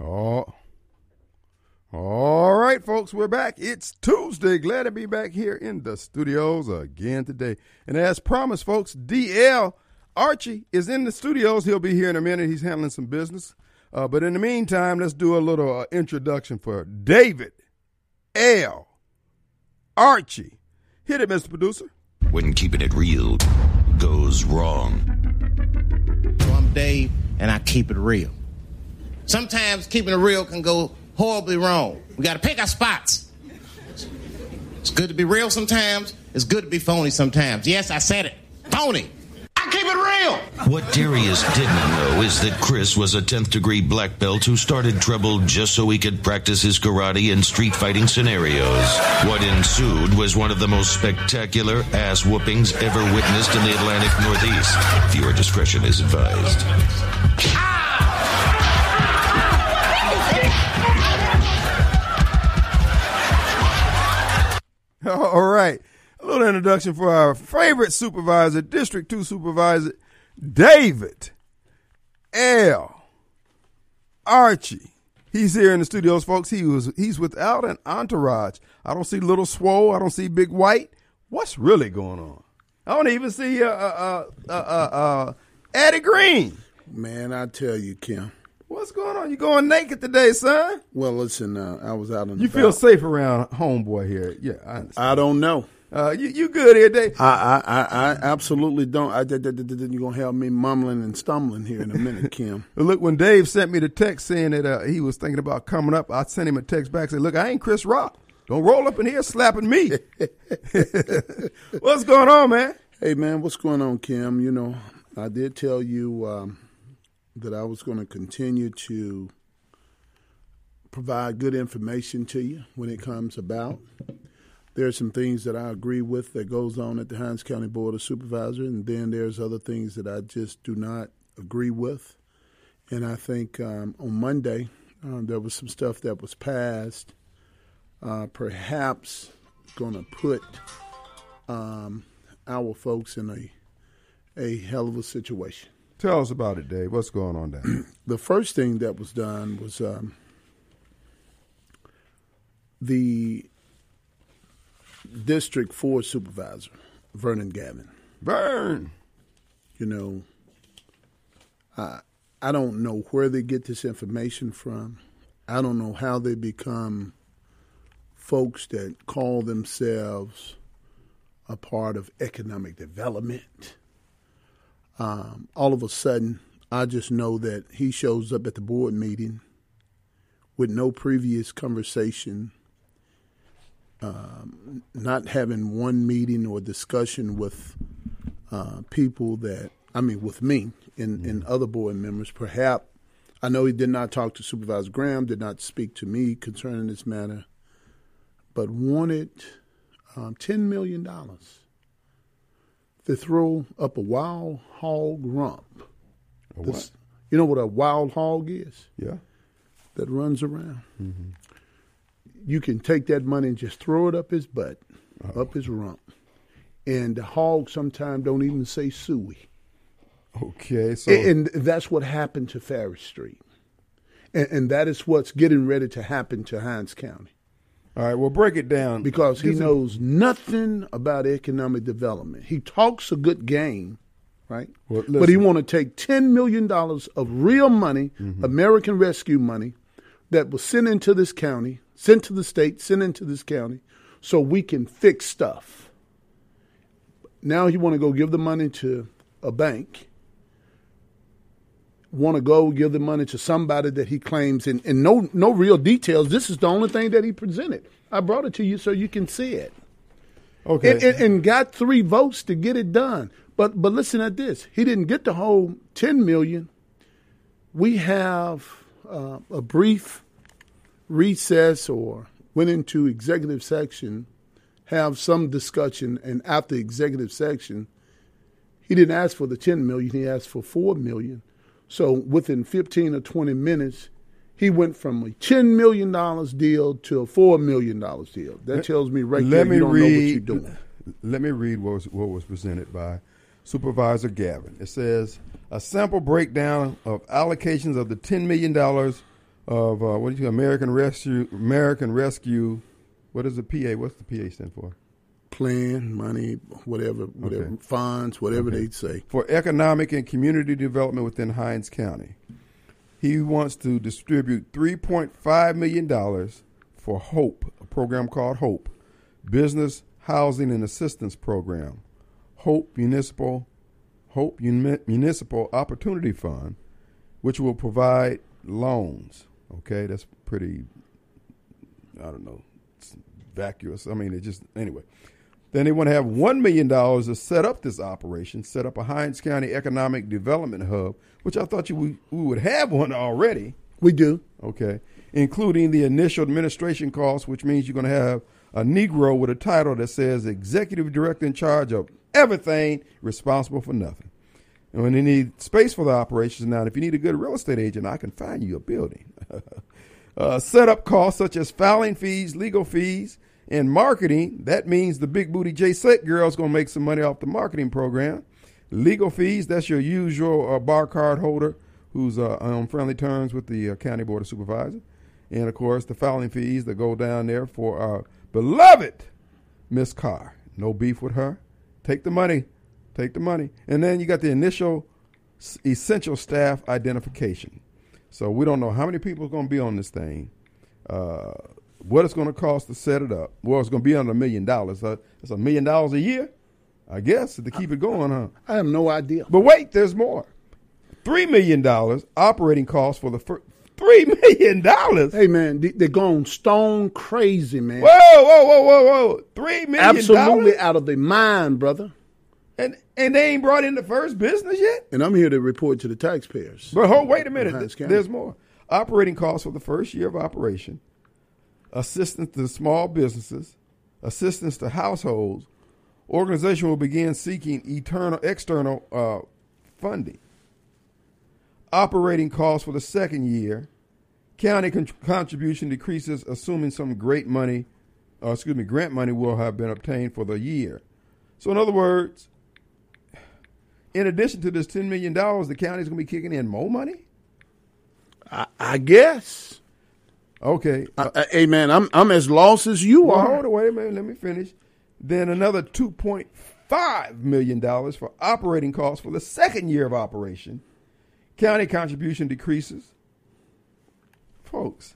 Oh. All right, folks, we're back. It's Tuesday. Glad to be back here in the studios again today. And as promised, folks, DL Archie is in the studios. He'll be here in a minute. He's handling some business. Uh, but in the meantime, let's do a little uh, introduction for David L. Archie. Hit it, Mr. Producer. When keeping it real goes wrong. So I'm Dave, and I keep it real. Sometimes keeping it real can go horribly wrong. We got to pick our spots. It's good to be real sometimes. It's good to be phony sometimes. Yes, I said it. Phony. I keep it real. What Darius didn't know is that Chris was a 10th degree black belt who started trouble just so he could practice his karate in street fighting scenarios. What ensued was one of the most spectacular ass whoopings ever witnessed in the Atlantic Northeast. Viewer discretion is advised. Ah! All right. A little introduction for our favorite supervisor, District 2 Supervisor, David L. Archie. He's here in the studios, folks. He was he's without an entourage. I don't see Little Swole. I don't see Big White. What's really going on? I don't even see uh uh uh uh, uh Eddie Green. Man, I tell you, Kim. What's going on? You going naked today, son? Well, listen, uh, I was out the You feel safe around homeboy here? Yeah, I understand. I don't know. Uh, you you good here, Dave? I, I, I, I absolutely don't. I, did. you're going to have me mumbling and stumbling here in a minute, Kim. Look, when Dave sent me the text saying that uh, he was thinking about coming up, I sent him a text back saying, "Look, I ain't Chris Rock. Don't roll up in here slapping me." What's going on, man? Hey, man, what's going on, Kim? You know, I did tell you um, that I was going to continue to provide good information to you when it comes about. There are some things that I agree with that goes on at the Hinds County Board of Supervisors, and then there's other things that I just do not agree with. And I think um, on Monday um, there was some stuff that was passed, uh, perhaps going to put um, our folks in a a hell of a situation. Tell us about it, Dave. What's going on there? the first thing that was done was um, the District 4 supervisor, Vernon Gavin. Vern! You know, I, I don't know where they get this information from. I don't know how they become folks that call themselves a part of economic development. Um, all of a sudden, I just know that he shows up at the board meeting with no previous conversation, um, not having one meeting or discussion with uh, people that, I mean, with me and, and other board members. Perhaps, I know he did not talk to Supervisor Graham, did not speak to me concerning this matter, but wanted um, $10 million to throw up a wild hog rump. This- what? you know what a wild hog is? Yeah. That runs around. Mm-hmm. You can take that money and just throw it up his butt, up his rump. And the hog sometimes don't even say suey. Okay. So And, and that's what happened to Farish Street. And, and that is what's getting ready to happen to Hinds County all right, well, break it down because he knows nothing about economic development. He talks a good game, right? Well, but he want to take ten million dollars of real money, Mm-hmm. American Rescue money, that was sent into this county, sent to the state, sent into this county, so we can fix stuff. Now he want to go give the money to a bank. Want to go give the money to somebody that he claims, and, and no no real details. This is the only thing that he presented. I brought it to you so you can see it Okay. and, and, and got three votes to get it done. But but listen at this: he didn't get the whole ten million. We have uh, a brief recess or went into executive section, have some discussion, and after executive section, he didn't ask for the ten million. He asked for four million. So within fifteen or twenty minutes. He went from a ten million dollars deal to a four million dollars deal. That tells me right let there me you don't read. know what you're doing. Let me read what was, what was presented by Supervisor Gavin. It says a sample breakdown of allocations of the ten million dollars of uh, what do you call American Rescue American Rescue. What is the PA? What's the PA stand for? Plan, money, whatever, whatever Okay. funds, whatever they'd say. For economic and community development within Hinds County. He wants to distribute $3.5 million for HOPE, a program called HOPE, Business Housing and Assistance Program. HOPE Municipal Hope Uni- Municipal Opportunity Fund, which will provide loans. Okay, that's pretty, I don't know, vacuous. I mean, it just, anyway. Then they want to have $1 million to set up this operation, set up a Hinds County Economic Development Hub, which I thought you we, we would have one already. We do. Okay. Including the initial administration costs, which means you're going to have a Negro with a title that says Executive Director in charge of everything, responsible for nothing. And when they need space for the operations now, if you need a good real estate agent, I can find you a building. uh, setup costs such as filing fees, legal fees, and marketing. That means the big booty J Set girl is going to make some money off the marketing program. Legal fees, that's your usual uh, bar card holder who's uh, on friendly terms with the uh, county board of supervisors. And of course, the filing fees that go down there for our beloved Miss Carr. No beef with her. Take the money. Take the money. And then you got the initial essential staff identification. So we don't know how many people are going to be on this thing, uh, what it's going to cost to set it up. Well, it's going to be under a million dollars. It's a million dollars a year, I guess, to keep it going, huh? I have no idea. But wait, there's more. Three million dollars operating costs for the first. Three million dollars. Hey man, they, they're going stone crazy, man. Whoa, whoa, whoa, whoa, whoa! Three million Absolutely out of their mind, brother. and and they ain't brought in the first business yet. And I'm here to report to the taxpayers. But hold, wait a minute. Hinds Th- County. There's more. Operating costs for the first year of operation, assistance to small businesses, assistance to households. Organization will begin seeking eternal external uh, funding. Operating costs for the second year, county con- contribution decreases, assuming some great money, uh, excuse me, grant money will have been obtained for the year. So, in other words, in addition to this ten million dollars, the county's going to be kicking in more money. I, I guess. Okay. I, hey man, I'm I'm as lost as you well, are. hold on, wait a minute. Let me finish. Then another two point five million dollars for operating costs for the second year of operation. County contribution decreases. Folks,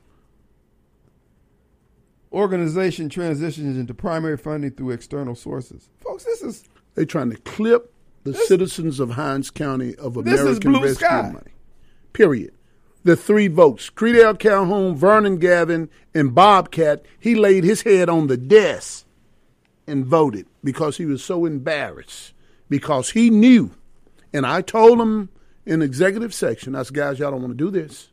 organization transitions into primary funding through external sources. Folks, this is They're trying to clip the This- citizens of Hinds County of This is American blue Rescue sky. money. Period. The three votes, Credell Calhoun, Vernon Gavin, and Bobcat, he laid his head on the desk and voted because he was so embarrassed. Because he knew, and I told him in executive section, I said, guys, y'all don't want to do this.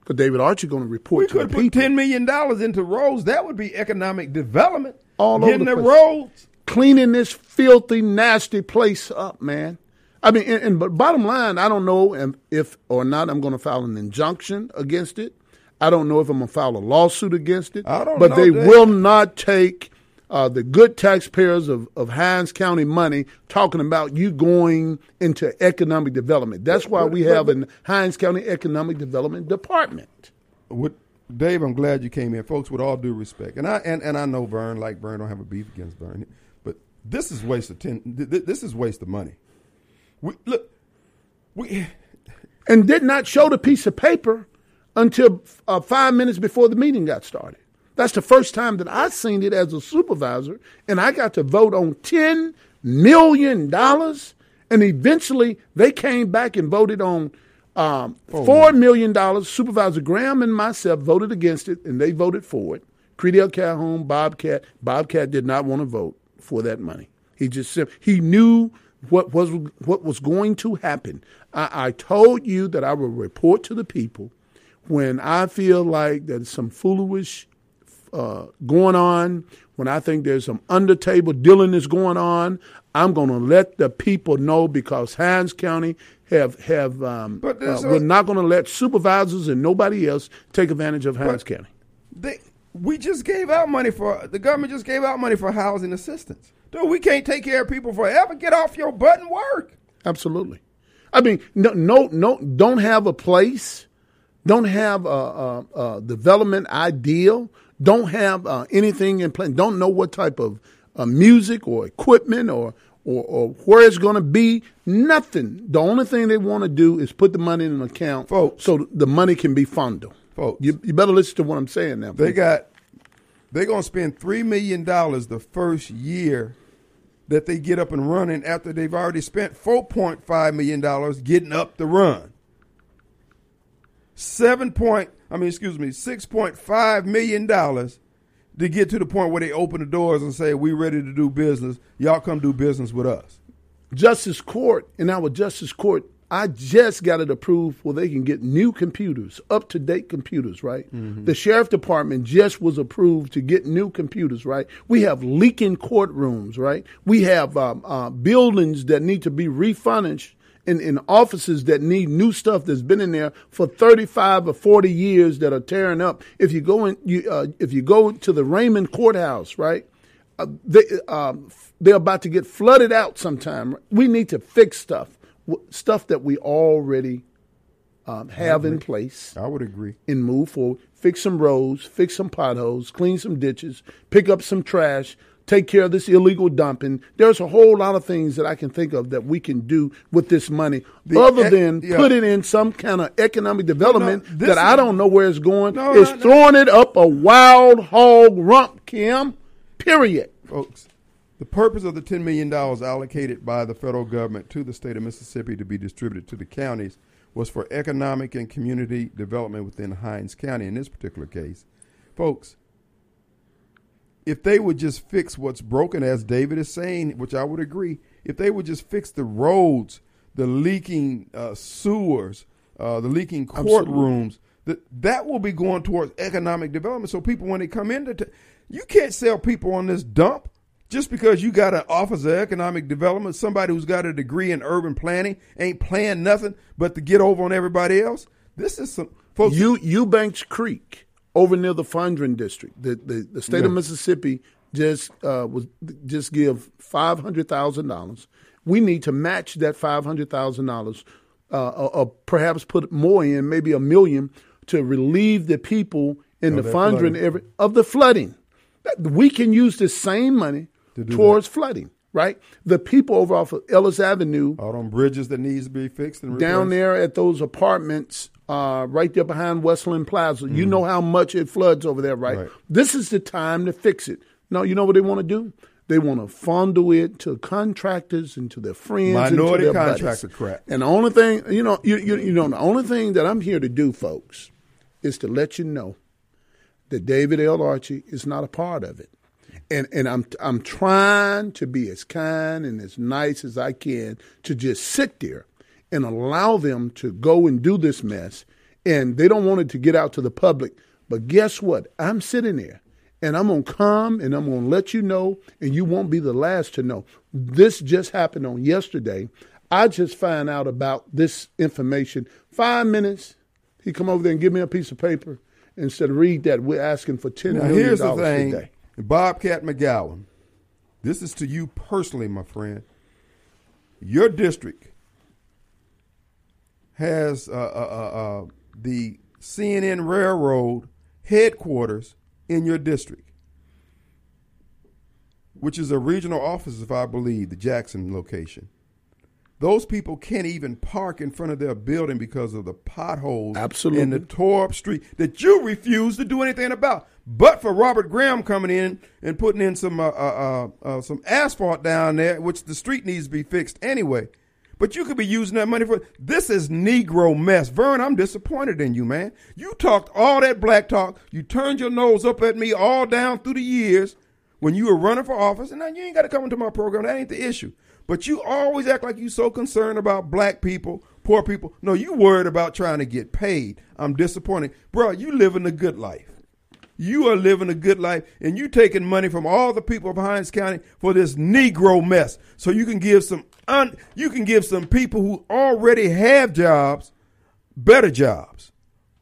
Because David Archie going to report we to could the put people. ten million dollars into roads. That would be economic development. All over Getting the the roads. cleaning this filthy, nasty place up, man. I mean, and, and but bottom line, I don't know if, or not I'm going to file an injunction against it. I don't know if I'm going to file a lawsuit against it. I don't but they Dave. will not take uh, the good taxpayers of, of Hinds County money talking about you going into economic development. That's why we have an Hinds County Economic Development Department. With Dave, I'm glad you came in, folks. With all due respect, and I and, and I know Vern, like Vern, don't have a beef against Vern, but this is waste of ten. th- th- This is waste of money. We, look, we and did not show the piece of paper until uh, five minutes before the meeting got started. That's the first time that I seen it as a supervisor, and I got to vote on ten million dollars. And eventually, they came back and voted on um, four million dollars. Supervisor Graham and myself voted against it, and they voted for it. Credell Calhoun, Bobcat. Bobcat did not want to vote for that money. He just said he knew what was what was going to happen. I, I told you that I will report to the people when I feel like there's some foolish uh, going on, when I think there's some under table dealing is going on, I'm going to let the people know because Hinds County have have um, uh, a- we're not going to let supervisors and nobody else take advantage of Hinds County. they we just gave out money for the government just gave out money for housing assistance. Dude, we can't take care of people forever. Get off your butt and work. Absolutely. I mean, no, no, no, don't have a place don't have a, a, a development ideal, don't have uh, anything in place, don't know what type of uh, music or equipment or or, or where it's going to be. Nothing. The only thing they want to do is put the money in an account, Folks. so the money can be funded. Folks. you, you better listen to what I'm saying now. They got they're gonna spend three million dollars the first year that they get up and running after they've already spent four point five million dollars getting up the run. Seven point I mean excuse me, six point five million dollars to get to the point where they open the doors and say, We ready to do business. Y'all come do business with us. Justice Court, in our Justice Court, I just got it approved where they can get new computers, up to date computers, right? The Sheriff Department just was approved to get new computers, right? We have leaking courtrooms, right? We have um, uh, buildings that need to be refurnished. In, in offices that need new stuff that's been in there for 35 or 40 years that are tearing up. If you go in, you, uh, if you go to the Raymond Courthouse, right? uh, they, um, they're about to get flooded out sometime. We need to fix stuff, w- stuff that we already um, have in place I would agree. and move forward. Fix some roads, fix some potholes, clean some ditches, pick up some trash, take care of this illegal dumping. There's a whole lot of things that I can think of that we can do with this money, The other ec- than yeah. put it in some kind of economic development that I don't know where it's going. No, it's no, no. throwing it up a wild hog rump, Kim. Period. Folks, the purpose of the $10 million allocated by the federal government to the state of Mississippi to be distributed to the counties was for economic and community development within Hinds County in this particular case. Folks, if they would just fix what's broken, as David is saying, which I would agree, if they would just fix the roads, the leaking uh, sewers, uh, the leaking courtrooms, that that will be going towards economic development. So people, when they come into, t- you can't sell people on this dump just because you got an office of economic development. Somebody who's got a degree in urban planning ain't playing nothing but to get over on everybody else. This is some folks. U Eubanks Creek over near the Fondren district. The the, the state of Mississippi just uh, was just give five hundred thousand dollars. We need to match that five hundred thousand dollars, uh, or, or perhaps put more in, maybe a million, to relieve the people in the Fondren every of the flooding. We can use the same money do towards flooding. Right, the people over off of Ellis Avenue out on bridges that needs to be fixed and down there at those apartments uh, right there behind Westland Plaza. You know how much it floods over there, right? Right. This is the time to fix it. Now, you know what they want to do? They want to fondle it to contractors and to their friends, and to Minority their contractor buddies. crap. And the only thing, you know, you, you, you know, the only thing that I'm here to do, folks, is to let you know that David L. Archie is not a part of it. And and I'm I'm trying to be as kind and as nice as I can to just sit there and allow them to go and do this mess. And they don't want it to get out to the public. But guess what? I'm sitting there and I'm gonna come and I'm gonna let you know, and you won't be the last to know. This just happened on yesterday. I just find out about this information five minutes. He come over there and give me a piece of paper and said, "Read that. We're asking for ten Now, million here's the dollars thing, today." Bobcat McGowan. This is to you personally, my friend. Your district has uh, uh, uh, uh, the CNN Railroad headquarters in your district, which is a regional office, if I believe, the Jackson location. Those people can't even park in front of their building because of the potholes Absolutely. and the tore up street that you refuse to do anything about. But for Robert Graham coming in and putting in some uh, uh, uh, uh, some asphalt down there, which the street needs to be fixed anyway. But you could be using that money for this is Negro mess. Vern, I'm disappointed in you, man. You talked all that black talk. You turned your nose up at me all down through the years when you were running for office, and now you ain't got to come into my program. That ain't the issue. But you always act like you so concerned about black people, poor people. No, you worried about trying to get paid. I'm disappointed, bro. You living a good life. You are living a good life, and you taking money from all the people of Hinds County for this Negro mess, so you can give some un, you can give some people who already have jobs better jobs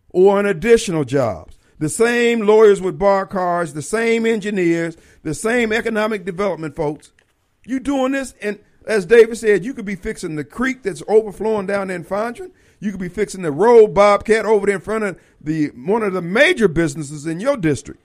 or an additional jobs. The same lawyers with bar cards, the same engineers, the same economic development folks. You doing this, and as David said, you could be fixing the creek that's overflowing down there in Fondren. You could be fixing the road bobcat over there in front of the one of the major businesses in your district,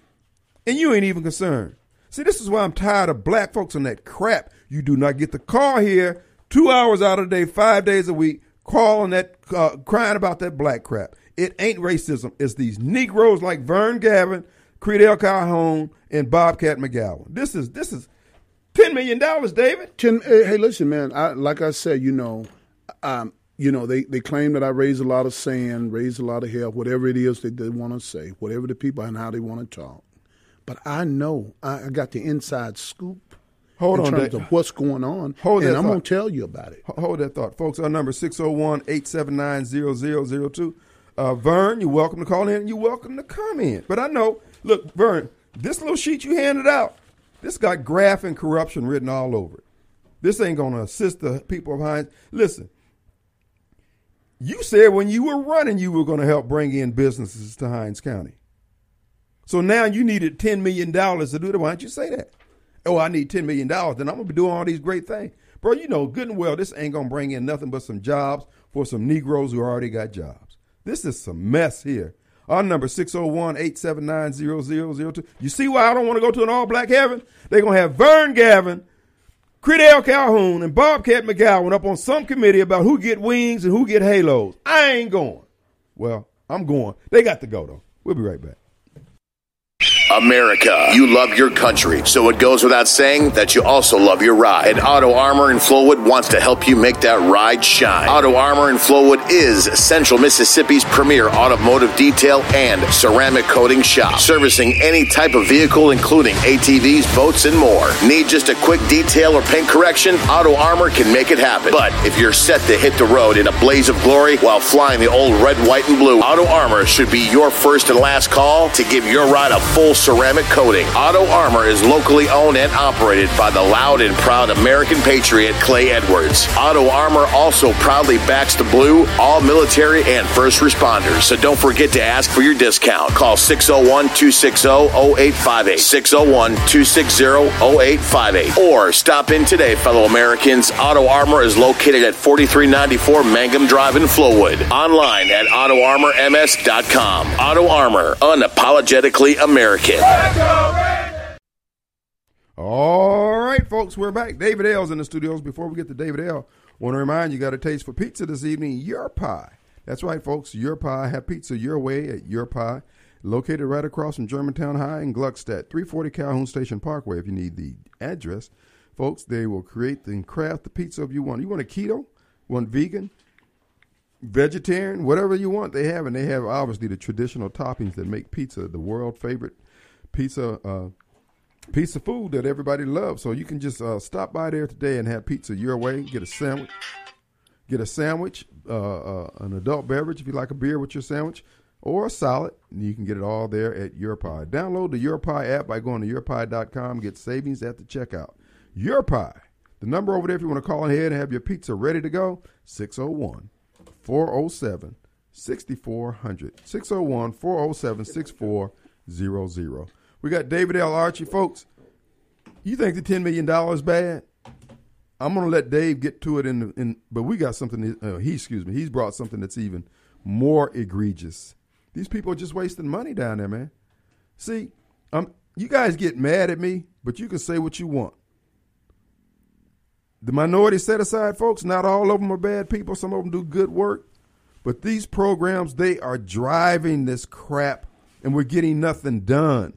and you ain't even concerned. See, this is why I'm tired of black folks on that crap. You do not get the call here two hours out of the day, five days a week, calling that, uh, crying about that black crap. It ain't racism. It's these Negroes like Vern Gavin, Credell Calhoun, and Bobcat McGowan. This is this is ten million dollars, David. Ten, hey, hey, listen, man. I, like I said, you know, um, you know, they, they claim that I raise a lot of sand, raise a lot of hell, whatever it is that they want to say, whatever the people and how they want to talk. But I know I, I got the inside scoop. Hold in on, terms Dave. of what's going on, Hold and that I'm gonna tell you about it. Hold that thought, folks. Our number is 601-879-0002. Uh, Vern, you're welcome to call in. and You're welcome to come in. But I know, look, Vern, this little sheet you handed out, this got graft and corruption written all over it. This ain't going to assist the people of Hinds. Listen, you said when you were running, you were going to help bring in businesses to Hinds County. So now you needed $10 million to do that. Why don't you say that? Oh, I need $10 million, then I'm going to be doing all these great things. Bro, you know good and well this ain't going to bring in nothing but some jobs for some Negroes who already got jobs. This is some mess here. Our number 601-879-0002. You see why I don't want to go to an all-black heaven? They're going to have Vern Gavin, Credell Calhoun, and Bobcat McGowan up on some committee about who get wings and who get halos. I ain't going. Well, I'm going. They got to go, though. We'll be right back. America. You love your country, so it goes without saying that you also love your ride. And Auto Armour in Flowood wants to help you make that ride shine. Auto Armour in Flowood is Central Mississippi's premier automotive detail and ceramic coating shop, servicing any type of vehicle, including ATVs, boats, and more. Need just a quick detail or paint correction? Auto Armour can make it happen. But if you're set to hit the road in a blaze of glory while flying the old red, white, and blue, Auto Armour should be your first and last call to give your ride a full ceramic coating. Auto Armour is locally owned and operated by the loud and proud American patriot Clay Edwards. Auto Armour also proudly backs the blue, all military and first responders. So don't forget to ask for your discount. Call 601 260 0858. 601 260 0858. Or stop in today, fellow Americans. Auto Armour is located at 4394 Mangum Drive in Flowood. Online at AutoArmourMS.com. Auto Armour, unapologetically American. All right, folks, we're back. David L's in the studios. Before we get to David L, want to remind you got a taste for pizza this evening. Your Pie. That's right, folks. Your Pie. Have pizza your way at Your Pie. Located right across from Germantown High in Gluckstadt, 340 Calhoun Station Parkway. If you need the address, folks, they will create and craft the pizza if you want. You want a keto? Want vegan? vegetarian, whatever you want, they have, and they have obviously the traditional toppings that make pizza the world favorite pizza uh, pizza food that everybody loves. So you can just uh, stop by there today and have pizza your way. Get a sandwich, get a sandwich, uh, uh, an adult beverage if you like a beer with your sandwich, or a salad. And you can get it all there at Your Pie. Download the Your Pie app by going to yourpie.com. Get savings at the checkout. Your Pie. The number over there, if you want to call ahead and have your pizza ready to go, 601 407 6400. 601 407 6400. We got David L. Archie, folks. You think the $10 million is bad? I'm to let Dave get to it in, the, in but we got something, uh, he, excuse me, he's brought something that's even more egregious. These people are just wasting money down there, man. See, um, you guys get mad at me, but you can say what you want. The minority set aside folks, not all of them are bad people. Some of them do good work. But these programs, they are driving this crap and we're getting nothing done.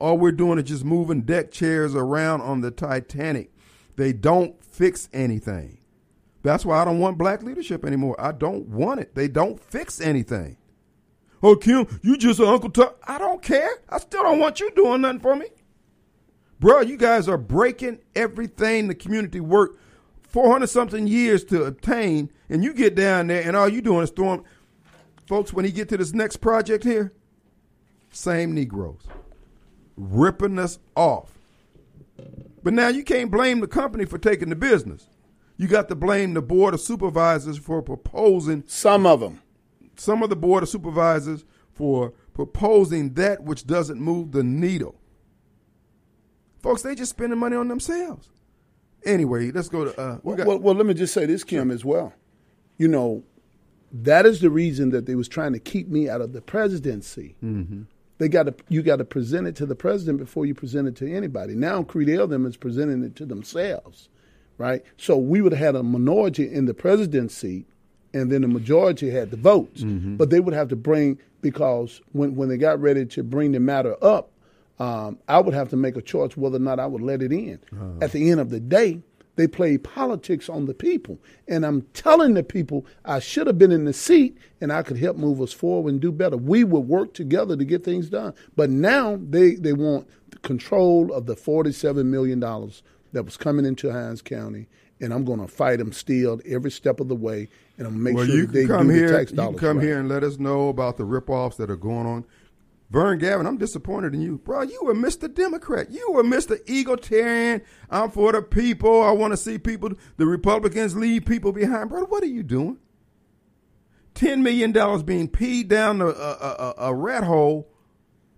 All we're doing is just moving deck chairs around on the Titanic. They don't fix anything. That's why I don't want black leadership anymore. I don't want it. They don't fix anything. Oh, Kim, you just an Uncle Tom. I don't care. I still don't want you doing nothing for me. Bro, you guys are breaking everything the community worked 400 something years to obtain, and you get down there and all you doing is throwing. Folks, when he get to this next project here, same Negroes ripping us off. But now you can't blame the company for taking the business. You got to blame the board of supervisors for proposing Some of them. some of the board of supervisors for proposing that which doesn't move the needle. Folks, they just spending money on themselves. Anyway, let's go to uh we got well, well, let me just say this, Kim, as well. You know, that is the reason that they was trying to keep me out of the presidency. Mm-hmm. They got to you got to present it to the president before you present it to anybody. Now Credell them is presenting it to themselves, right? So we would have had a minority in the presidency, and then the majority had the votes. Mm-hmm. But they would have to bring because when when they got ready to bring the matter up, um, I would have to make a choice whether or not I would let it in. Uh-huh. At the end of the day, they play politics on the people. And I'm telling the people I should have been in the seat and I could help move us forward and do better. We would work together to get things done. But now they, they want control of the $47 million that was coming into Hinds County. And I'm going to fight them still every step of the way. And I'm going to make well, sure you they come do here, the tax dollars You can come right. here and let us know about the ripoffs that are going on Vern Gavin, I'm disappointed in you. Bro, you were Mr. Democrat. You were Mr. Egalitarian. I'm for the people. I want to see people, the Republicans leave people behind. Bro, what are you doing? $10 million being peed down a, a, a, a rat hole,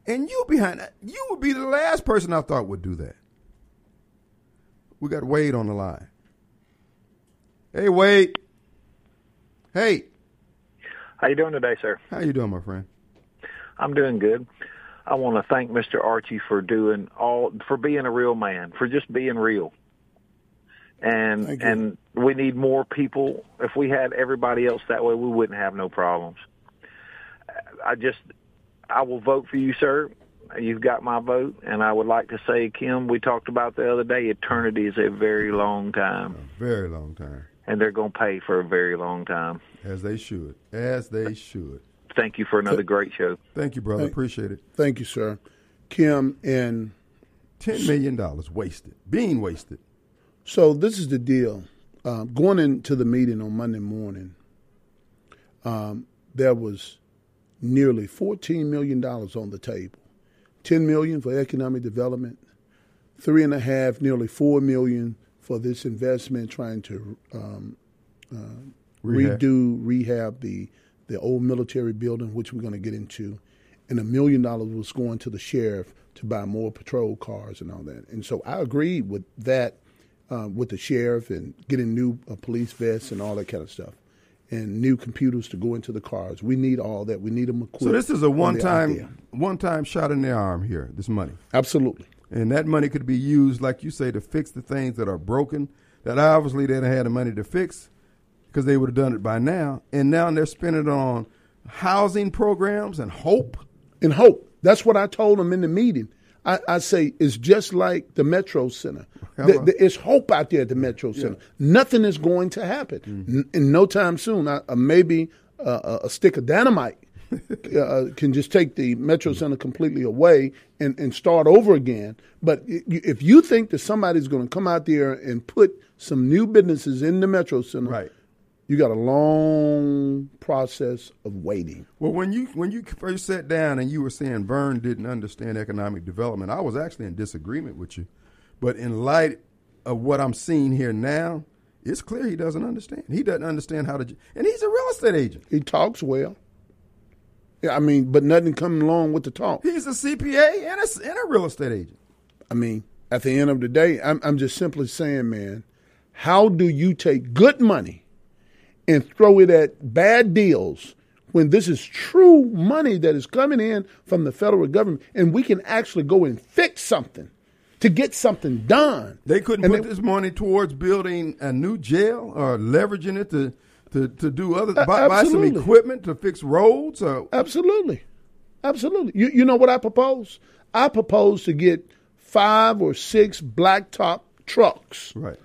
and you behind that. You would be the last person I thought would do that. We got Wade on the line. Hey, Wade. Hey. How you doing today, sir? How you doing, my friend? I'm doing good. I want to thank Mr. Archie for doing all for being a real man, for just being real. And and we need more people. If we had everybody else that way, we wouldn't have no problems. I just I will vote for you, sir. You've got my vote, and I would like to say, Kim, we talked about the other day. Eternity is a very long time. A very long time. And they're going to pay for a very long time. As they should. As they should thank you for another great show. Thank you, brother. Thank, Appreciate it. Thank you, sir. Kim and ten million dollars wasted, being wasted. So this is the deal. Um, going into the meeting on Monday morning, um, there was nearly fourteen million dollars on the table. Ten million for economic development, three and a half, nearly four million for this investment trying to um, uh, rehab. redo, rehab the the old military building, which we're going to get into, and a million dollars was going to the sheriff to buy more patrol cars and all that. And so I agreed with that, uh, with the sheriff and getting new uh, police vests and all that kind of stuff, and new computers to go into the cars. We need all that. We need them equipped. So this is a one-time, one-time shot in the arm here. This money, absolutely. And that money could be used, like you say, to fix the things that are broken that obviously they didn't have the money to fix because they would have done it by now. And now they're spending it on housing programs and hope. And hope. That's what I told them in the meeting. I, I say it's just like the Metro Center. The, the, it's hope out there at the Metro Center. Yeah. Nothing is going to happen mm-hmm. N- in no time soon. I, uh, maybe uh, a stick of dynamite uh, can just take the Metro Center completely away and, and start over again. But if you think that somebody's going to come out there and put some new businesses in the Metro Center, right you got a long process of waiting. Well, when you when you first sat down and you were saying Vern didn't understand economic development, I was actually in disagreement with you. But in light of what I'm seeing here now, it's clear he doesn't understand. He doesn't understand how to, and he's a real estate agent. He talks well. Yeah, I mean, but nothing coming along with the talk. He's a CPA and a, and a real estate agent. I mean, at the end of the day, I'm, I'm just simply saying, man, how do you take good money and throw it at bad deals when this is true money that is coming in from the federal government and we can actually go and fix something to get something done. They couldn't and put they, this money towards building a new jail or leveraging it to to, to do other uh, buy, buy, some equipment to fix roads or Absolutely. Absolutely. You you know what I propose? I propose to get five or six blacktop trucks. Right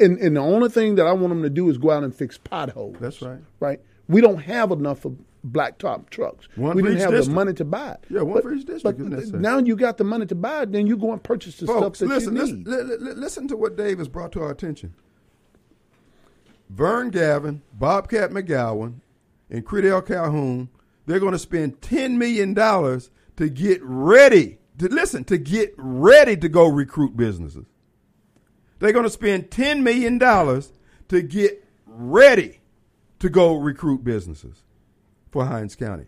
and, and the only thing that I want them to do is go out and fix potholes. That's right. Right. We don't have enough of blacktop trucks. One we didn't have district. the money to buy it. Yeah, one but, for each district. But now you got the money to buy it, then you go and purchase the Folks, stuff that listen, you need. Listen, listen to what Dave has brought to our attention. Vern Gavin, Bobcat McGowan, and Credell Calhoun, they're going to spend $10 million to get ready, to listen, to get ready to go recruit businesses. They're going to spend $10 million to get ready to go recruit businesses for Hinds County.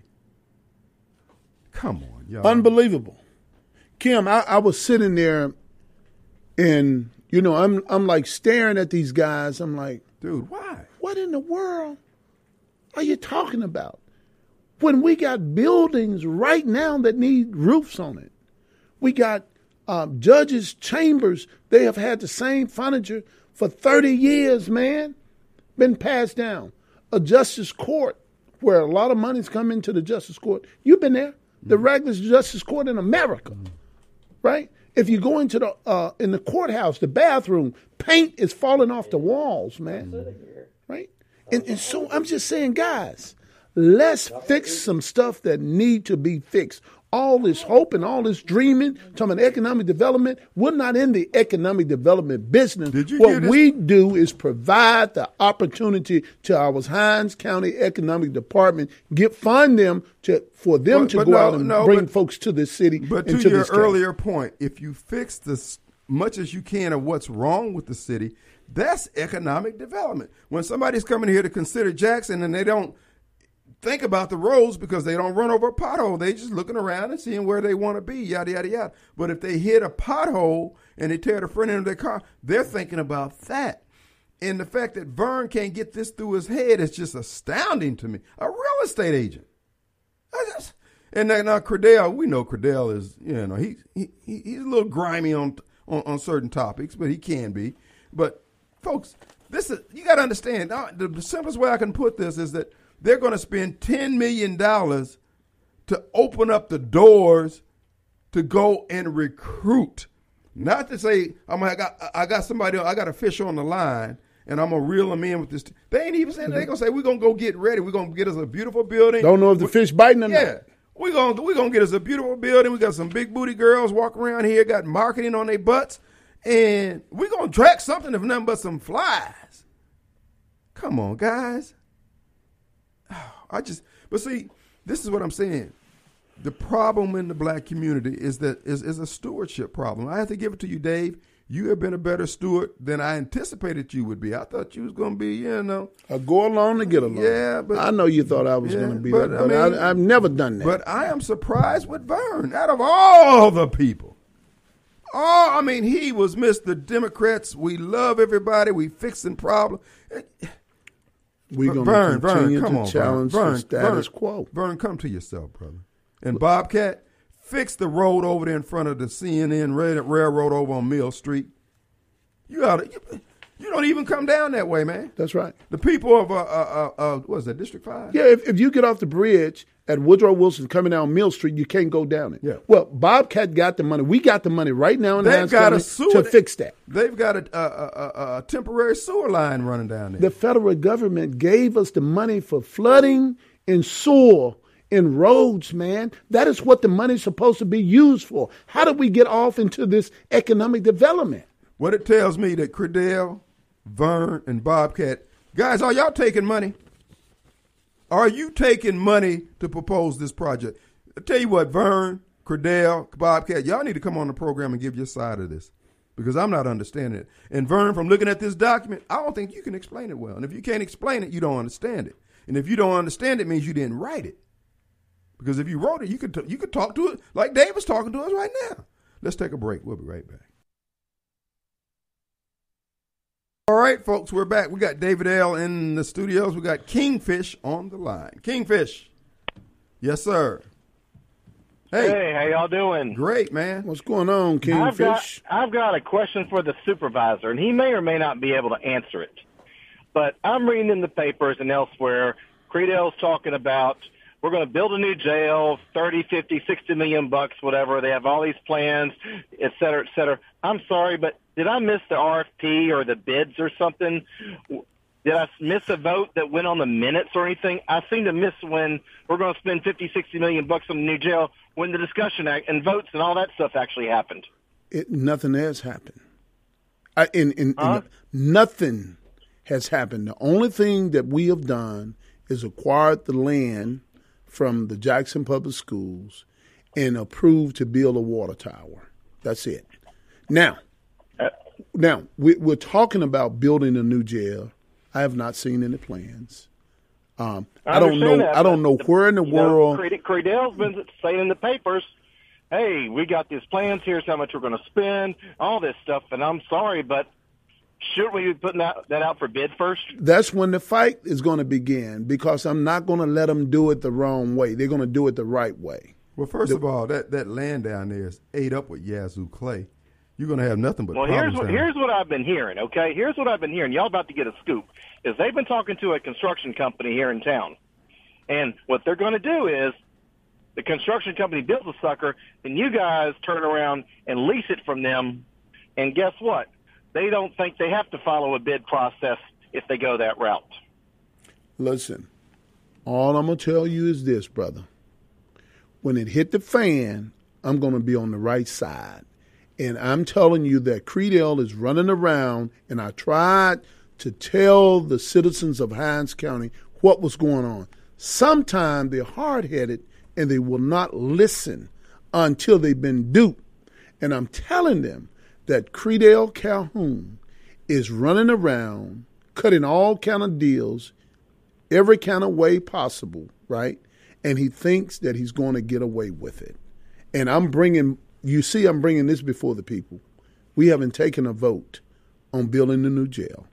Come on, y'all. Unbelievable. Kim, I, I was sitting there and, you know, I'm, I'm like staring at these guys. I'm like, dude, why? What in the world? are you talking about? When we got buildings right now that need roofs on it, we got um, judges' chambers. They have had the same furniture for 30 years, man. Been passed down. A justice court where a lot of money's come into the justice court. You've been there. The regular justice court in America, right? If you go into the uh, in the courthouse, the bathroom, paint is falling off the walls, man. Right? And, and so I'm just saying, guys, let's fix some stuff that need to be fixed all this hope and all this dreaming, talking about economic development. We're not in the economic development business. what we do is provide the opportunity to our Hinds County Economic Department, get fund them to for them but, to but go no, out and no, bring but, folks to this city. But to your earlier point, if you fix this much as you can of what's wrong with the city, that's economic development. When somebody's coming here to consider Jackson and they don't think about the roads because they don't run over a pothole. They just looking around and seeing where they want to be, yada yada yada. But if they hit a pothole and they tear the front end of their car, they're thinking about that. And the fact that Vern can't get this through his head is just astounding to me. A real estate agent. Just, and now, Credell, we know Credell is, you know, he, he he's a little grimy on, on on certain topics, but he can be. But folks, this is you got to understand. Uh, the simplest way I can put this is that they're going to spend $10 million to open up the doors to go and recruit. Not to say I'm I got I got somebody I got a fish on the line and I'm gonna reel them in with this. They ain't even saying they're gonna say we're gonna go get ready. We're gonna get us a beautiful building. Don't know if the fish biting or yeah. not. We're gonna we gonna get us a beautiful building. We got some big booty girls walking around here, got marketing on their butts, and we're gonna track something if nothing but some flies. Come on, guys. I just, but see, this is what I'm saying. The problem in the black community is that is, is a stewardship problem. I have to give it to you, Dave. You have been a better steward than I anticipated you would be. I thought you was going to be, you know, a go along to get along. Yeah, but I know you thought I was yeah, going to be but, that, but I mean, I, have never done that. But I am surprised with Vern. Out of all the people, oh, I mean, he was Mr. Democrats. We love everybody. We fixing problems. We're going to continue come to on, challenge Vern, the status Vern, quo. Vern, come to yourself, brother. And Bobcat, fix the road over there in front of the CNN Railroad over on Mill Street. You ought to, you, don't even come down that way, man. That's right. The people of uh, uh, uh, uh what is that District Five? Yeah, if, if you get off the bridge at Woodrow Wilson coming down Mill Street, you can't go down it. Yeah. Well, Bobcat got the money. We got the money right now in the They've got a sewer, to fix that. They've got a, a, a, a, temporary sewer line running down there. The federal government gave us the money for flooding and sewer in roads, man. That is what the money's supposed to be used for. How do we get off into this economic development? What it tells me that Credell, Vern, and Bobcat, guys, are y'all taking money? Are you taking money to propose this project? I tell you what, Vern, Credell, Bobcat, y'all need to come on the program and give your side of this because I'm not understanding it. And Vern, from looking at this document, I don't think you can explain it well. And if you can't explain it, you don't understand it. And if you don't understand it, means you didn't write it. Because if you wrote it, you could you could talk to it like David's talking to us right now. Let's take a break. We'll be right back. All right, folks, we're back. We got David L. in the studios. We got Kingfish on the line. Kingfish. Yes, sir. Hey, hey how y'all doing? Great, man. What's going on, Kingfish? I've got, I've got a question for the supervisor, and he may or may not be able to answer it. But I'm reading in the papers and elsewhere, Credell's talking about – we're going to build a new jail, 30, 50, 60 million bucks, whatever. They have all these plans, et cetera, et cetera. I'm sorry, but did I miss the RFP or the bids or something? Did I miss a vote that went on the minutes or anything? I seem to miss when we're going to spend 50, 60 million bucks on the new jail when the discussion act and votes and all that stuff actually happened. It, nothing has happened. I, in, in, huh? in, nothing has happened. The only thing that we have done is acquired the land from the Jackson Public Schools and approved to build a water tower. That's it. Now, now we, are talking about building a new jail. I have not seen any plans. Um, I, I, don't know. That, I don't know where in the world. Know, Credell's been saying in the papers, "Hey, we got these plans. Here's how much we're going to spend. All this stuff." And I'm sorry, but shouldn't we be putting that, that out for bid first? That's when the fight is going to begin because I'm not going to let them do it the wrong way. They're going to do it the right way. Well, first of all, that, that land down there is ate up with Yazoo clay. You're going to have nothing but Well, here's problems. what down here's what I've been hearing. Okay, here's what I've been hearing. Y'all about to get a scoop. Is they've been talking to a construction company here in town, and what they're going to do is the construction company builds a sucker, then you guys turn around and lease it from them, and guess what? They don't think they have to follow a bid process if they go that route. Listen, all I'm going to tell you is this, brother. When it hit the fan, I'm going to be on the right side. And I'm telling you that Credell is running around, and I tried to tell the citizens of Hinds County what was going on. Sometimes they're hard headed and they will not listen until they've been duped. And I'm telling them that Credell Calhoun is running around, cutting all kind of deals, every kind of way possible, right? And he thinks that he's going to get away with it. And I'm bringing, you see, I'm bringing this before the people. We haven't taken a vote on building the new jail.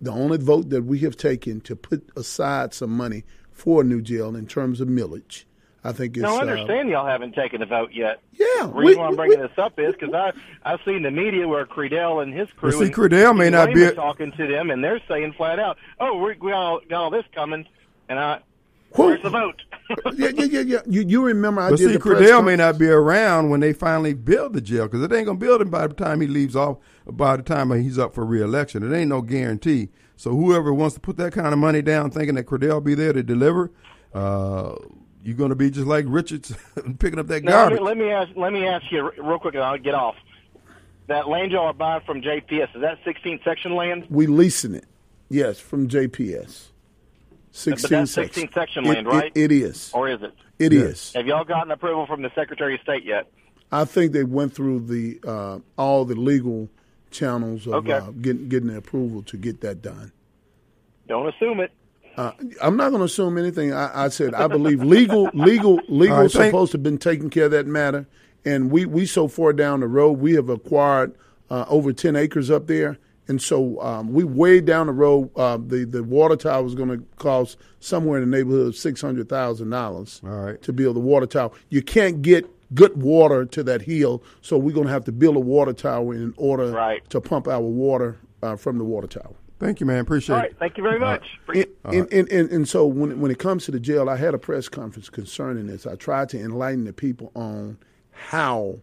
The only vote that we have taken to put aside some money for a new jail in terms of millage, I think is. Now, I uh, understand y'all haven't taken a vote yet. Yeah, The we- reason why I'm bringing we- this up is because I I've seen the media where Credell and his crew. Well, see, and Credell may not be a- talking to them, and they're saying flat out, "Oh, we, we all got all this coming," and I. Who- Where's the vote? yeah, yeah, yeah, yeah. You, you remember I But did see, the Credell may not be around when they finally build the jail because it ain't gonna build him by the time he leaves off. By the time he's up for reelection, it ain't no guarantee. So whoever wants to put that kind of money down, thinking that Credell be there to deliver, uh, you're gonna be just like Richards picking up that Now, let, me, garbage. let me ask. Let me ask you real quick, and I'll get off. That land y'all are buying from JPS is that 16 section land? We leasing it, yes, from JPS. Sixteen that's section. 16 section land, it- right? it is. Or is it? It is. Have y'all gotten approval from the Secretary of State yet? I think they went through the uh, all the legal channels of Okay. uh, getting getting the approval to get that done. Don't assume it. Uh, I'm not going to assume anything. I, I said I believe legal, legal, legal All right, is supposed to have been taking care of that matter, and we we so far down the road we have acquired uh, over ten acres up there, and so um, we way down the road. Uh, the the water tower is going to cost somewhere in the neighborhood of six hundred thousand dollars. All right. to build the water tower. You can't get good water to that hill, so we're going to have to build a water tower in order Right. to pump our water uh, from the water tower. Thank you, man. Appreciate All it. right. Thank you very much. And, and, and, and, and so when, when it comes to the jail, I had a press conference concerning this. I tried to enlighten the people on how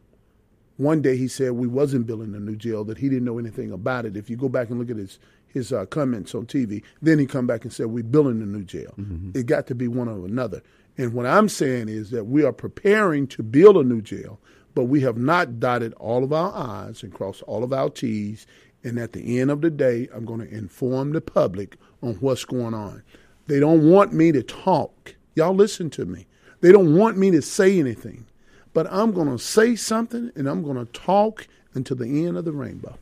one day he said we wasn't building a new jail, that he didn't know anything about it. If you go back and look at his his uh, comments on TV, then he come back and said we're building a new jail. It got to be one or another. And what I'm saying is that we are preparing to build a new jail, but we have not dotted all of our I's and crossed all of our T's. And at the end of the day, I'm going to inform the public on what's going on. They don't want me to talk. Y'all listen to me. They don't want me to say anything. But I'm going to say something and I'm going to talk until the end of the rainbow.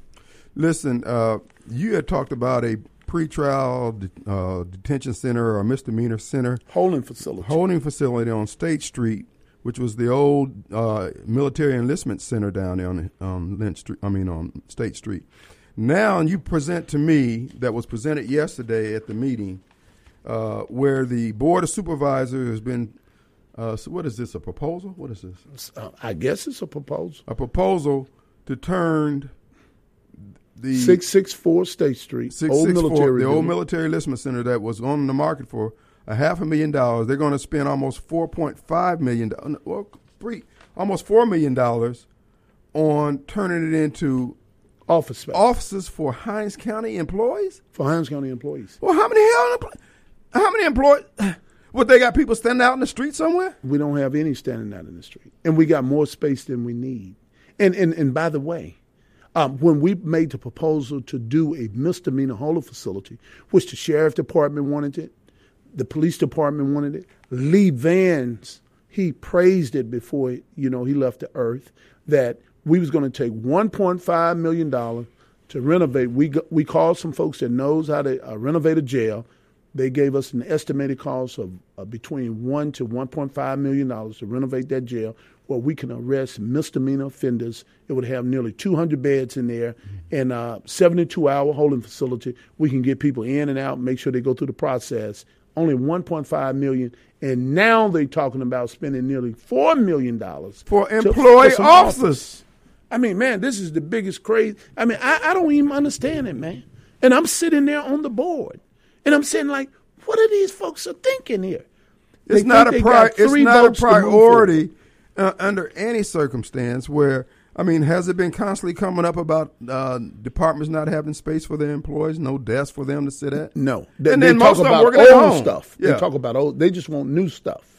Listen, uh, you had talked about a pretrial de- uh, detention center or a misdemeanor center Holding facility. holding facility on State Street, which was the old uh, military enlistment center down there on, on Lynch Street. I mean, on State Street. Now you present to me that was presented yesterday at the meeting, uh, where the board of supervisors has been. Uh, so what is this? A proposal? What is this? Uh, I guess it's a proposal. A proposal to turn the 664 State Street, Six old six four, military. the old military enlistment center that was on the market for a half a million dollars. They're going to spend almost four point five million, do- well, three, almost four million dollars on turning it into office space offices for Hinds County employees. for Hinds County employees. Well, how many hell? How many employees? What they got people standing out in the street somewhere? We don't have any standing out in the street, and we got more space than we need. And and and by the way, um, when we made the proposal to do a misdemeanor holding facility, which the sheriff department wanted it, the police department wanted it, Lee Vance he praised it before you know he left the earth that we was going to take 1.5 million dollar to renovate. We go- we called some folks that knows how to uh, renovate a jail. They gave us an estimated cost of uh, between one to 1.5 million dollars to renovate that jail. where we can arrest misdemeanor offenders. It would have nearly 200 beds in there and a 72 hour holding facility. We can get people in and out, make sure they go through the process. Only 1.5 million, and now they're talking about spending nearly four million dollars For employee some officers. I mean, man, this is the biggest crazy. I mean, I, I don't even understand it, man. And I'm sitting there on the board, and I'm saying like, what are these folks are thinking here? It's They not a pri- it's not a votes to move priority uh, under any circumstance where I mean has it been constantly coming up about uh, departments not having space for their employees, no desk for them to sit at? No, they, And they then talk most of them about working old at home. stuff. Yeah. They talk about old. They just want new stuff,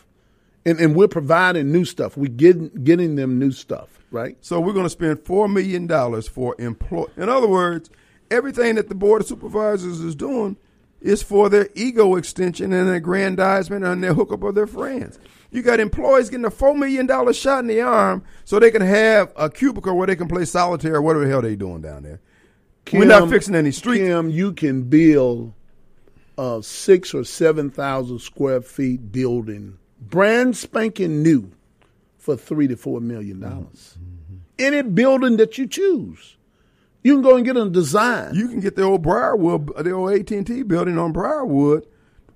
and and we're providing new stuff. We getting getting them new stuff, right? So we're going to spend four million dollars for employ. In other words, everything that the board of supervisors is doing is for their ego extension and aggrandizement and their hookup of their friends. You got employees getting a four million dollar shot in the arm so they can have a cubicle where they can play solitaire or whatever the hell they doing down there. We're not fixing any streets. Kim, you can build a six or seven thousand square feet building, brand spanking new, for three to four million dollars. Any building that you choose, you can go and get a design. You can get the old Briarwood, the old AT and T building on Briarwood,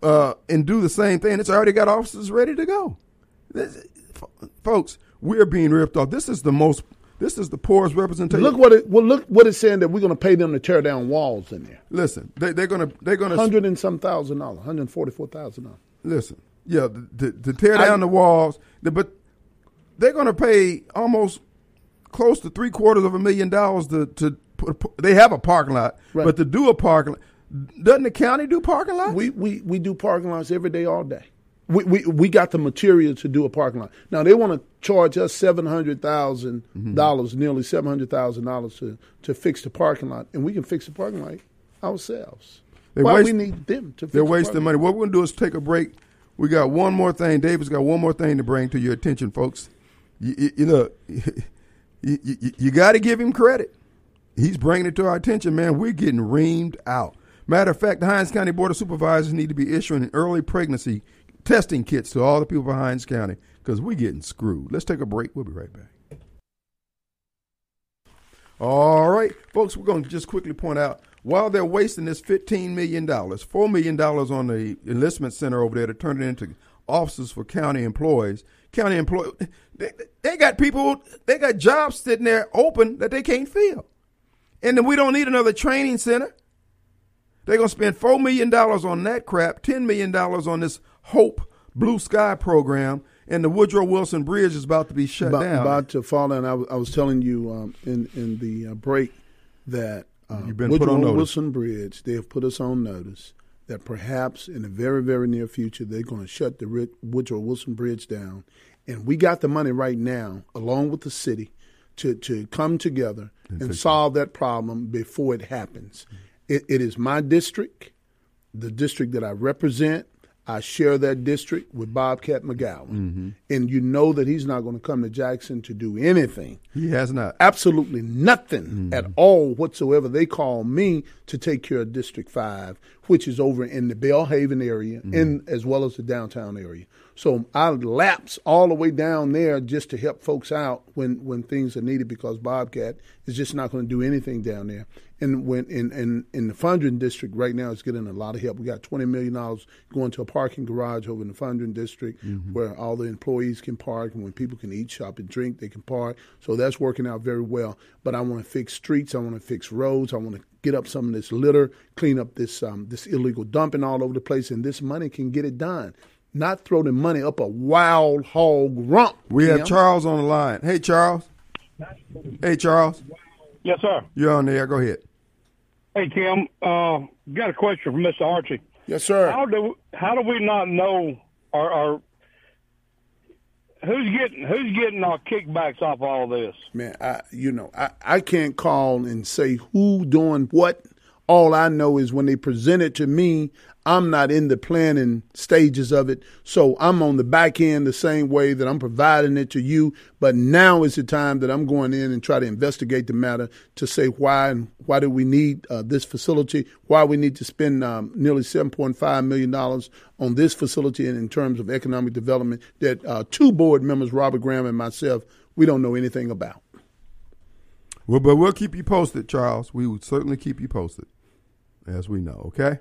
uh, and do the same thing. It's already got offices ready to go. This, folks, we're being ripped off. This is the most. This is the poorest representation. look what it well look what it's saying that we're going to pay them to tear down walls in there. Listen, they, they're gonna they're gonna Hundred and some thousand dollars, hundred forty four thousand dollars. listen. Yeah, to, to tear I- down the walls, the, but they're gonna pay almost close to three quarters of a million dollars to to put. They have a parking lot, Right. but to do a parking lot, doesn't the county do parking lots? We, we we do parking lots every day, all day. We, we we got the material to do a parking lot. Now they want to charge us seven hundred mm-hmm. dollars, nearly seven hundred thousand dollars to to fix the parking lot, and we can fix the parking lot ourselves. They Why waste- we need them to? Fix They're the wasting money. What we're going to do is take a break. We got one more thing. David's got one more thing to bring to your attention, folks. You, you, you know, you, you, you got to give him credit. He's bringing it to our attention, man. We're getting reamed out. Matter of fact, the Hinds County Board of Supervisors need to be issuing early pregnancy testing kits to all the people of Hinds County because we're getting screwed. Let's take a break. We'll be right back. All right, folks, we're going to just quickly point out while they're wasting this $15 million, $4 million on the enlistment center over there to turn it into offices for county employees, county employees, they, they got people, they got jobs sitting there open that they can't fill. And then we don't need another training center. They're going to spend $4 million on that crap, $10 million on this Hope Blue Sky program, and the Woodrow Wilson Bridge is about to be shut about, down. about to fall down. I was, was telling you um, in in the uh, break that uh, You've been put Woodrow on notice. Wilson Bridge. They have put us on notice that perhaps in the very very near future they're going to shut the Woodrow Wilson Bridge down, and we got the money right now, along with the city, to to come together and, solve that problem before it happens. It, it is my district, the district that I represent. I share that district with Bobcat McGowan. Mm-hmm. And you know that he's not going to come to Jackson to do anything. he has not. Absolutely nothing Mm-hmm. at all whatsoever. They call me to take care of District 5, which is over in the Belhaven area Mm-hmm. and as well as the downtown area. So I lapse all the way down there just to help folks out when, when things are needed because Bobcat is just not going to do anything down there. And when in, in, in the Fondren district right now, it's getting a lot of help. We got twenty million dollars going to a parking garage over in the Fondren district where all the employees can park, and when people can eat, shop, and drink, they can park. So that's working out very well. But I want to fix streets. I want to fix roads. I want to get up some of this litter, clean up this um, this illegal dumping all over the place, and this money can get it done. Not throw the money up a wild hog rump. We have Charles on the line. Hey, Charles. Hey, Charles. Yes, sir. You're on there. Go ahead. Hey, Kim. Uh, got a question for Mr. Archie. Yes, sir. How do how do we not know or, or who's getting who's getting our kickbacks off all this? Man, I you know, I, I can't call and say who doing what. All I know is when they present it to me, I'm not in the planning stages of it. So I'm on the back end the same way that I'm providing it to you. But now is the time that I'm going in and try to investigate the matter to say why and why do we need uh, this facility, why we need to spend um, nearly $7.5 million on this facility and in terms of economic development that uh, two board members, Robert Graham and myself, we don't know anything about. Well, but we'll keep you posted, Charles. We will certainly keep you posted, as we know. Okay.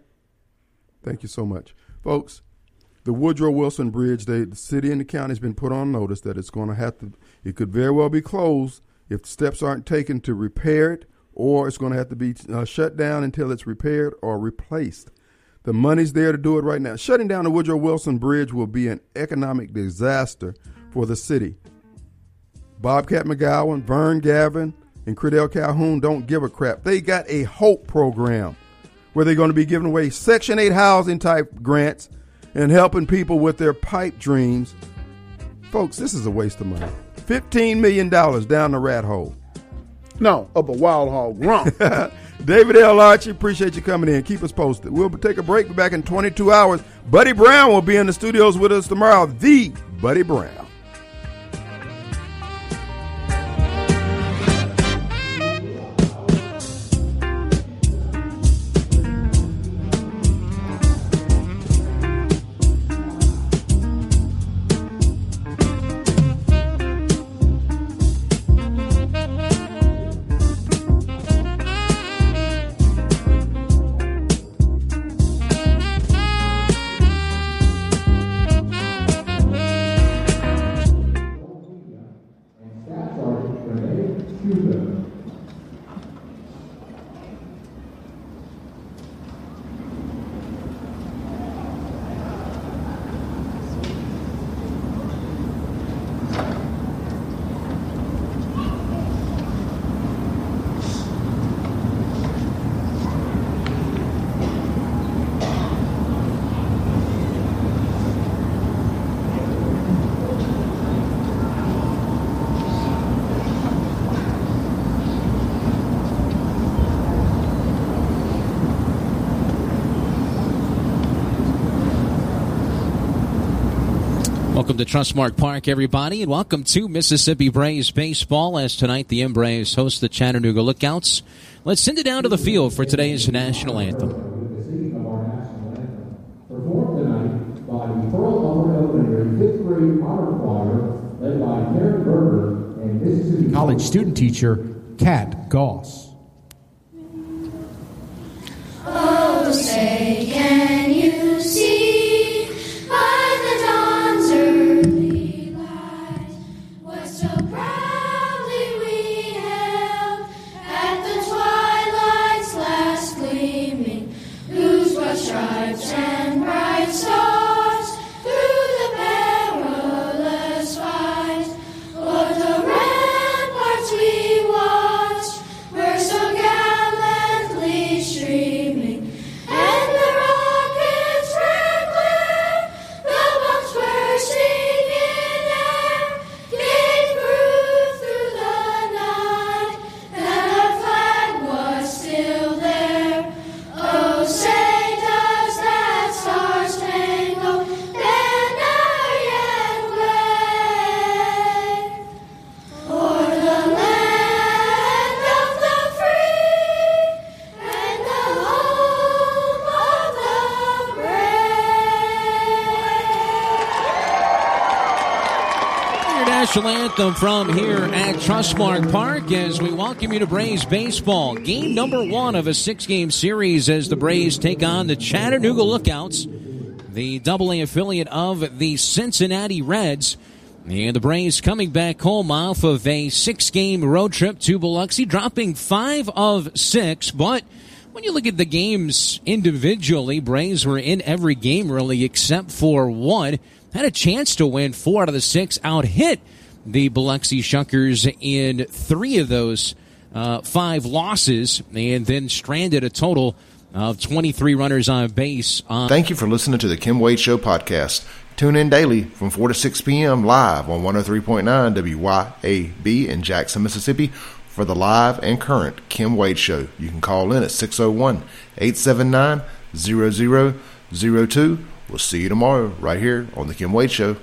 Thank you so much, folks. The Woodrow Wilson Bridge, they, the city and the county has been put on notice that it's going to have to. It could very well be closed if steps aren't taken to repair it, or it's going to have to be uh, shut down until it's repaired or replaced. The money's there to do it right now. Shutting down the Woodrow Wilson Bridge will be an economic disaster for the city. Bobcat McGowan, Vern Gavin, and Credell Calhoun don't give a crap. They got a HOPE program where they're going to be giving away Section 8 housing type grants and helping people with their pipe dreams. Folks, this is a waste of money. $15 million down the rat hole. No, up a wild hog. Wrong. David L. Archie, appreciate you coming in. Keep us posted. We'll take a break. Be back in 22 hours. Buddy Brown will be in the studios with us tomorrow. The Buddy Brown. Welcome to Trustmark Park, everybody, and welcome to Mississippi Braves baseball. As tonight the M Braves host the Chattanooga Lookouts. Let's send it down to the field for today's national anthem. Performed tonight by the Pearl Harbor Elementary fifth grade honor choir, led by Karen Berger and Mississippi College student teacher Kat Goss. Oh, say, can national anthem from here at Trustmark Park as we welcome you to Braves baseball. Game number one of a six game series as the Braves take on the Chattanooga Lookouts, the double A affiliate of the Cincinnati Reds. And the Braves coming back home off of a six game road trip to Biloxi, dropping five of six. But when you look at the games individually, Braves were in every game really except for one. Had a chance to win four out of the six, out hit the Biloxi Shuckers in three of those uh, five losses, and then stranded a total of 23 runners on base. On Thank you for listening to the Kim Wade Show podcast. Tune in daily from 4 to 6 p.m. live on 103.9 WYAB in Jackson, Mississippi for the live and current Kim Wade Show. You can call in at 601 879 0002. We'll see you tomorrow right here on The Kim Wade Show.